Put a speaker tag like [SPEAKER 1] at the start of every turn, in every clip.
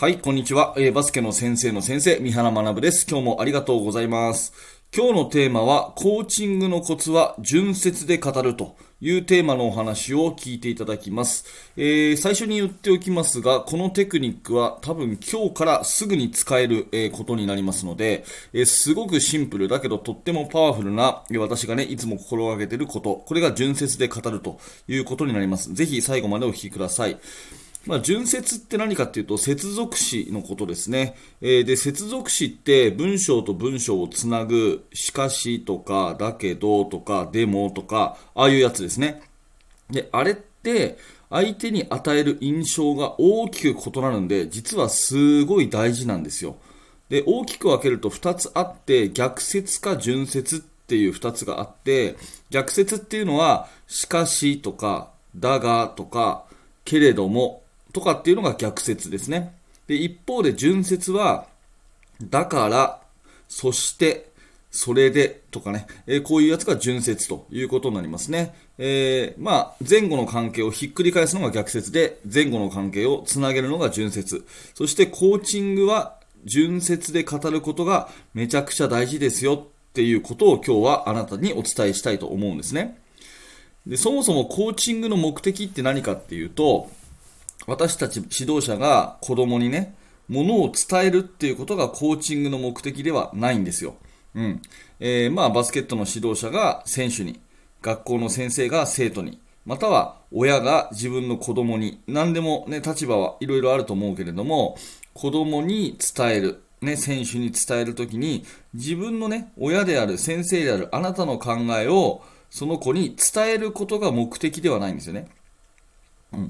[SPEAKER 1] はい、こんにちは。えー、バスケの先生の先生、三原学です。今日もありがとうございます。今日のテーマは、コーチングのコツは純説で語るというテーマのお話を聞いていただきます。えー、最初に言っておきますが、このテクニックは多分今日からすぐに使える、えー、ことになりますので、えー、すごくシンプルだけどとってもパワフルな、私がね、いつも心がけていること、これが純説で語るということになります。ぜひ最後までお聞きください。まあ、純接って何かっていうと、接続詞のことですね。えー、で、接続詞って文章と文章をつなぐ、しかしとか、だけどとか、でもとか、ああいうやつですね。で、あれって、相手に与える印象が大きく異なるんで、実はすごい大事なんですよ。で、大きく分けると2つあって、逆説か純説っていう2つがあって、逆説っていうのは、しかしとか、だがとか、けれどもとかっていうのが逆説ですね。で、一方で順説は、だから、そして、それでとかね、えー、こういうやつが順説ということになりますね。えー、まあ、前後の関係をひっくり返すのが逆説で、前後の関係をつなげるのが順説。そしてコーチングは順説で語ることがめちゃくちゃ大事ですよっていうことを今日はあなたにお伝えしたいと思うんですね。で、そもそもコーチングの目的って何かっていうと、私たち指導者が子供にね、ものを伝えるっていうことがコーチングの目的ではないんですよ。うん。えー、まあ、バスケットの指導者が選手に、学校の先生が生徒に、または親が自分の子供に、何でもね、立場はいろいろあると思うけれども、子供に伝える、ね、選手に伝えるときに、自分のね、親である、先生であるあなたの考えを、その子に伝えることが目的ではないんですよね。うん、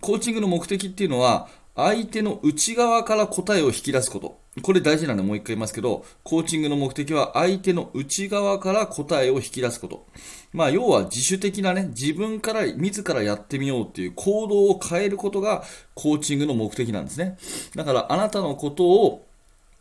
[SPEAKER 1] コーチングの目的っていうのは、相手の内側から答えを引き出すこと。これ大事なんでもう一回言いますけど、コーチングの目的は相手の内側から答えを引き出すこと。まあ、要は自主的なね、自分から自らやってみようっていう行動を変えることがコーチングの目的なんですね。だからあなたのことを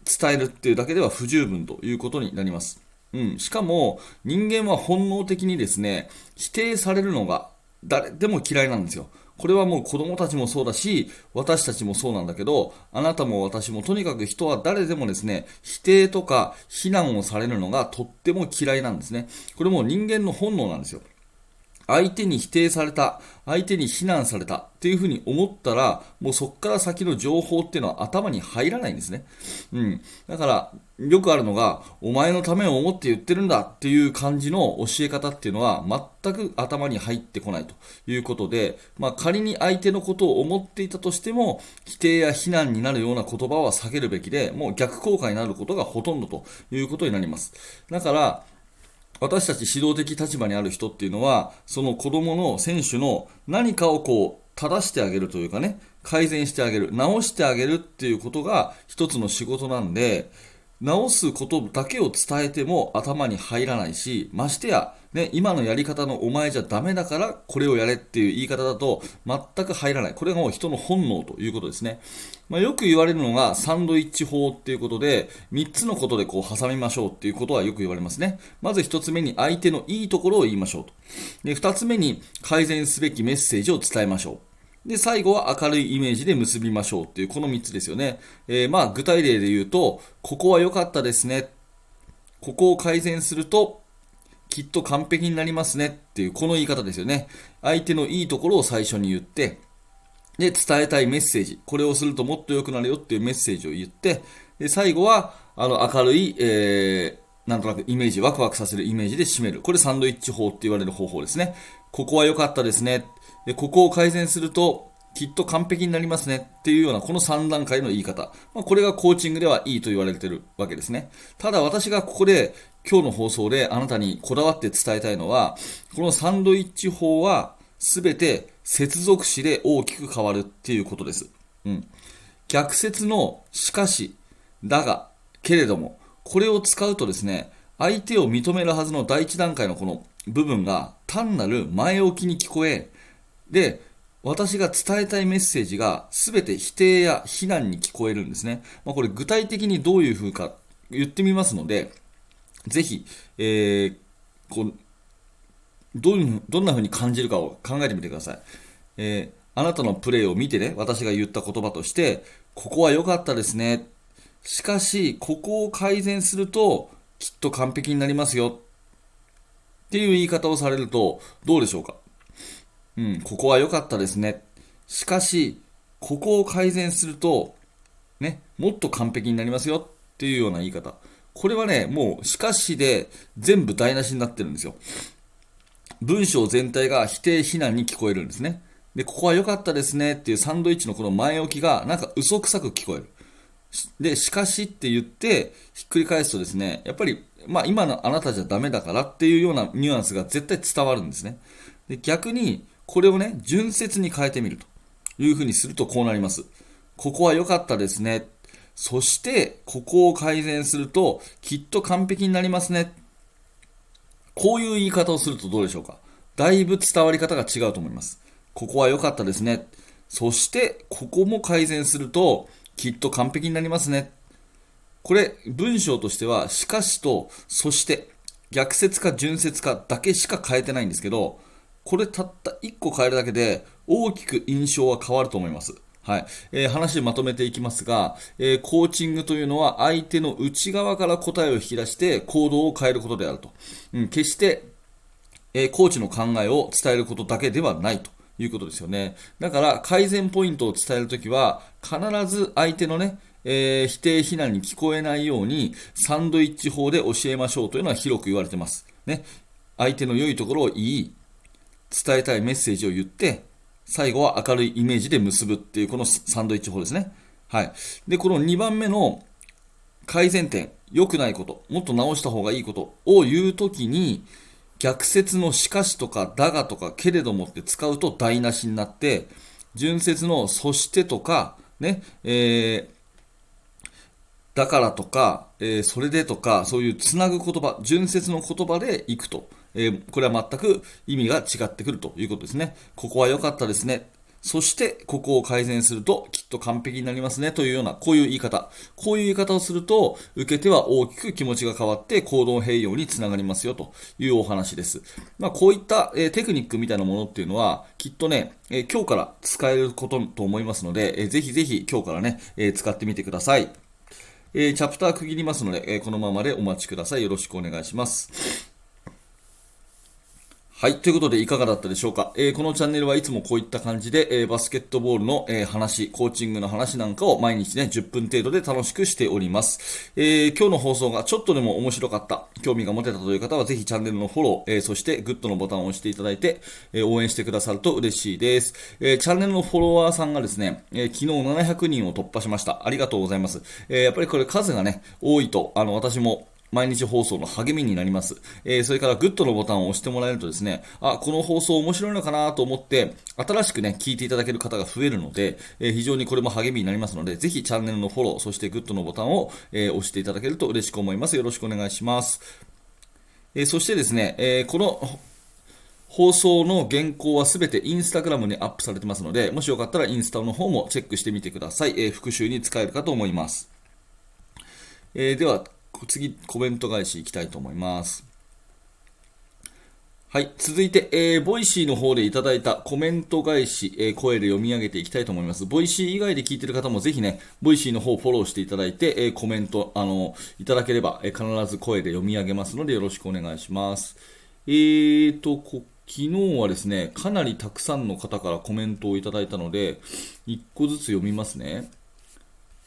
[SPEAKER 1] 伝えるっていうだけでは不十分ということになります。うん。しかも人間は本能的にですね、否定されるのが誰でも嫌いなんですよ。これはもう子供たちもそうだし、私たちもそうなんだけど、あなたも私もとにかく人は誰でもですね、否定とか非難をされるのがとっても嫌いなんですね。これも人間の本能なんですよ。相手に否定された、相手に非難されたっていうふうに思ったら、もうそこから先の情報っていうのは頭に入らないんですね。うん。だから、よくあるのが、お前のためを思って言ってるんだっていう感じの教え方っていうのは、全く頭に入ってこないということで、まあ仮に相手のことを思っていたとしても、否定や非難になるような言葉は避けるべきで、もう逆効果になることがほとんどということになります。だから、私たち指導的立場にある人っていうのは、その子供の選手の何かをこう、正してあげるというかね、改善してあげる、直してあげるっていうことが一つの仕事なんで、直すことだけを伝えても頭に入らないし、ましてや、ね、今のやり方のお前じゃダメだからこれをやれっていう言い方だと全く入らない。これがもう人の本能ということですね。まあ、よく言われるのがサンドイッチ法っていうことで、3つのことでこう挟みましょうっていうことはよく言われますね。まず1つ目に相手のいいところを言いましょうと。で、2つ目に改善すべきメッセージを伝えましょう。で、最後は明るいイメージで結びましょうっていう、この3つですよね。えー、まあ、具体例で言うと、ここは良かったですね。ここを改善すると、きっと完璧になりますねっていう、この言い方ですよね。相手のいいところを最初に言って、で、伝えたいメッセージ。これをするともっと良くなるよっていうメッセージを言って、で、最後は、あの、明るい、えー、なんとなくイメージ、ワクワクさせるイメージで締める。これサンドイッチ法って言われる方法ですね。ここは良かったですね。で、ここを改善すると、きっと完璧になりますねっていうようなこの3段階の言い方。まあ、これがコーチングではいいと言われてるわけですね。ただ私がここで今日の放送であなたにこだわって伝えたいのは、このサンドイッチ法は全て接続詞で大きく変わるっていうことです。うん。逆説のしかし、だが、けれども、これを使うとですね、相手を認めるはずの第一段階のこの部分が単なる前置きに聞こえ、で、私が伝えたいメッセージが全て否定や非難に聞こえるんですね。まあ、これ具体的にどういう風か言ってみますので、ぜひ、えー、こうどううどんな風に感じるかを考えてみてください。えー、あなたのプレイを見てね、私が言った言葉として、ここは良かったですね。しかし、ここを改善すると、きっと完璧になりますよ。っていう言い方をされると、どうでしょうか？うん、ここは良かったですね。しかし、ここを改善すると、ね、もっと完璧になりますよっていうような言い方。これはね、もう、しかしで全部台無しになってるんですよ。文章全体が否定非難に聞こえるんですね。で、ここは良かったですねっていうサンドイッチのこの前置きがなんか嘘くさく聞こえる。で、しかしって言ってひっくり返すとですね、やっぱり、まあ今のあなたじゃダメだからっていうようなニュアンスが絶対伝わるんですね。で、逆にこれをね、純説に変えてみるというふうにするとこうなります。ここは良かったですね。そして、ここを改善すると、きっと完璧になりますね。こういう言い方をするとどうでしょうか。だいぶ伝わり方が違うと思います。ここは良かったですね。そして、ここも改善すると、きっと完璧になりますね。これ、文章としては、しかしと、そして、逆説か順説かだけしか変えてないんですけど、これたった1個変えるだけで、大きく印象は変わると思います。はい。えー、話まとめていきますが、えー、コーチングというのは相手の内側から答えを引き出して行動を変えることであると。うん、決して、えー、コーチの考えを伝えることだけではないということですよね。だから改善ポイントを伝えるときは必ず相手のね、え、否定非難に聞こえないようにサンドイッチ法で教えましょうというのは広く言われてます。ね。相手の良いところを言い、伝えたいメッセージを言って、最後は明るいイメージで結ぶっていうこのサンドイッチ法ですね。はい。で、この2番目の改善点、良くないこと、もっと直した方がいいことを言うときに、逆説のしかしとかだがとかけれどもって使うと台無しになって、純説のそしてとか、ね、えー、だからとか、えー、それでとか、そういうつなぐ言葉、純説の言葉でいくと。えー、これは全く意味が違ってくるということですね。ここは良かったですね。そして、ここを改善すると、きっと完璧になりますね、というような、こういう言い方。こういう言い方をすると、受け手は大きく気持ちが変わって、行動併用につながりますよ、というお話です。まあ、こういった、えー、テクニックみたいなものっていうのは、きっとね、えー、今日から使えることと思いますので、えー、ぜひぜひ今日からね、え使ってみてください。えチャプター区切りますので、えこのままでお待ちください。よろしくお願いします。はい。ということで、いかがだったでしょうか？えー、このチャンネルはいつもこういった感じで、えー、バスケットボールの、えー、話、コーチングの話なんかを毎日ね、10分程度で楽しくしております。え今日の放送がちょっとでも面白かった、興味が持てたという方は、ぜひチャンネルのフォロー、えそしてグッドのボタンを押していただいて、え応援してくださると嬉しいです。えチャンネルのフォロワーさんがですね、え昨日700人を突破しました。ありがとうございます。えやっぱりこれ数がね、多いと、あの、私も、毎日放送の励みになります。えー、それからグッドのボタンを押してもらえるとですね、あ、この放送面白いのかなと思って、新しくね、聞いていただける方が増えるので、えー、非常にこれも励みになりますので、ぜひチャンネルのフォロー、そしてグッドのボタンを、えー、押していただけると嬉しく思います。よろしくお願いします。えそしてですね、えこの放送の原稿はすべてインスタグラムにアップされてますので、もしよかったらインスタの方もチェックしてみてください。え復習に使えるかと思います。えでは、次、コメント返しいきたいと思います。はい。続いて、えー、ボイシーの方でいただいたコメント返し、えー、声で読み上げていきたいと思います。ボイシー以外で聞いてる方もぜひね、ボイシーの方フォローしていただいて、えー、コメント、あの、いただければ、え必ず声で読み上げますのでよろしくお願いします。えーと、こ昨日はですね、かなりたくさんの方からコメントをいただいたので、1個ずつ読みますね。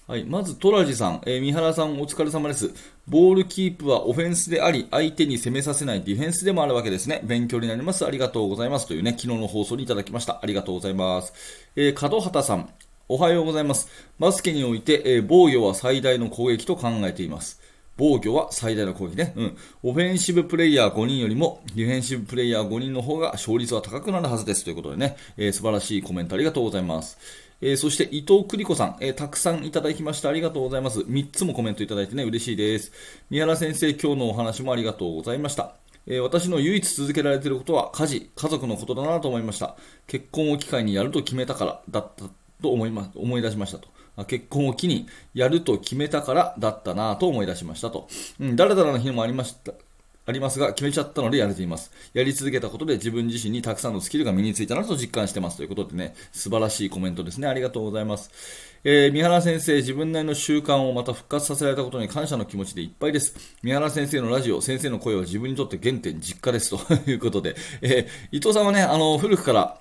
[SPEAKER 1] はい、まず、トラジさん、えー、三原さんお疲れ様です。ボールキープはオフェンスであり、相手に攻めさせないディフェンスでもあるわけですね。勉強になります。ありがとうございます。というね、昨日の放送にいただきました。ありがとうございます。えー、門畑さん、おはようございます。バスケにおいて、えー、防御は最大の攻撃と考えています。防御は最大の攻撃ね。うん。オフェンシブプレイヤー5人よりも、ディフェンシブプレイヤー5人の方が勝率は高くなるはずです。ということでね、えー、素晴らしいコメントありがとうございます。えー、そして伊藤栗子さん、えー、たくさんいただきました。ありがとうございます。3つもコメントいただいてね、嬉しいです。三原先生、今日のお話もありがとうございました。えー、私の唯一続けられていることは家事、家族のことだなと思いました。結婚を機会にやると決めたからだったと思いま思い出しましたと。結婚を機にやると決めたからだったなと思い出しましたと。うん、だらだらの日もありました。ありますが、決めちゃったのでやれています。やり続けたことで自分自身にたくさんのスキルが身についたなと実感してます。ということでね、素晴らしいコメントですね。ありがとうございます。えー、三原先生、自分なりの習慣をまた復活させられたことに感謝の気持ちでいっぱいです。三原先生のラジオ、先生の声は自分にとって原点実家ですということで、えー、伊藤さんはね、あの、古くから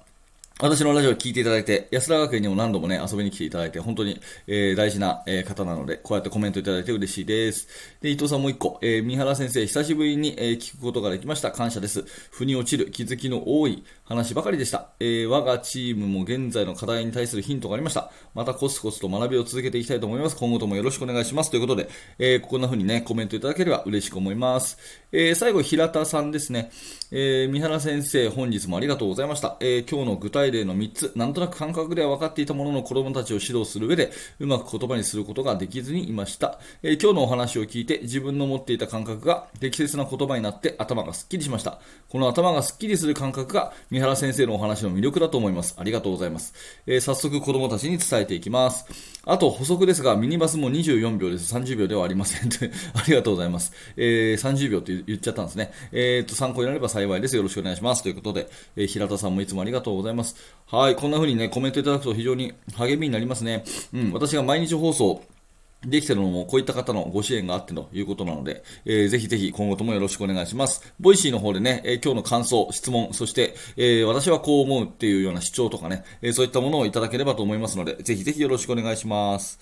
[SPEAKER 1] 私のラジオを聞いていただいて、安田学園にも何度もね、遊びに来ていただいて、本当に、えー、大事な、えー、方なので、こうやってコメントいただいて嬉しいです。で、伊藤さんもう一個、えー、三原先生、久しぶりに、えー、聞くことができました。感謝です。腑に落ちる気づきの多い話ばかりでした。えー、我がチームも現在の課題に対するヒントがありました。またコツコツと学びを続けていきたいと思います。今後ともよろしくお願いします。ということで、えー、こんな風にね、コメントいただければ嬉しく思います。えー、最後、平田さんですね。えー、三原先生、本日もありがとうございました。えー、今日の具体例の3つ、なんとなく感覚では分かっていたものの子供たちを指導する上で、うまく言葉にすることができずにいました。えー、今日のお話を聞いて、自分の持っていた感覚が適切な言葉になって頭がすっきりしました。この頭がすっきりする感覚が、三原先生のお話の魅力だと思います。ありがとうございます。えー、早速子供たちに伝えていきます。あと補足ですが、ミニバスも24秒です。30秒ではありません。ありがとうございます。えー、30秒って言っちゃったんですね。えー、っと、参考になれば幸いです。よろしくお願いします。ということで、えー、平田さんもいつもありがとうございます。はい、こんな風にね、コメントいただくと非常に励みになりますね。うん、私が毎日放送、できてるのもこういった方のご支援があってということなので、えー、ぜひぜひ今後ともよろしくお願いします。ボイシーの方でね、えー、今日の感想、質問、そして、えー、私はこう思うっていうような主張とかね、えそういったものをいただければと思いますので、ぜひぜひよろしくお願いします。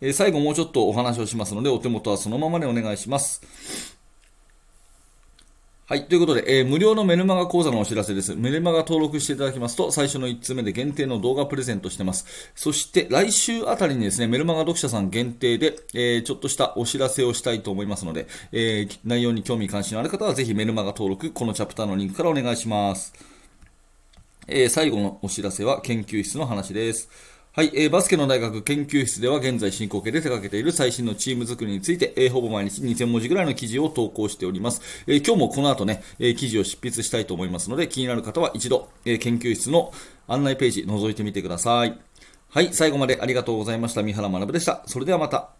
[SPEAKER 1] え最後もうちょっとお話をしますので、お手元はそのままでお願いします。はい。ということで、えー、無料のメルマガ講座のお知らせです。メルマガ登録していただきますと、最初の1つ目で限定の動画プレゼントしてます。そして、来週あたりにですね、メルマガ読者さん限定で、えー、ちょっとしたお知らせをしたいと思いますので、えー、内容に興味関心のある方は、ぜひメルマガ登録、このチャプターのリンクからお願いします。え、最後のお知らせは、研究室の話です。はい、えー、バスケの大学研究室では現在進行形で手掛けている最新のチーム作りについて、えー、ほぼ毎日2000文字ぐらいの記事を投稿しております。えー、今日もこの後ね、えー、記事を執筆したいと思いますので、気になる方は一度、えー、研究室の案内ページ覗いてみてください。はい、最後までありがとうございました。三原学でした。それではまた。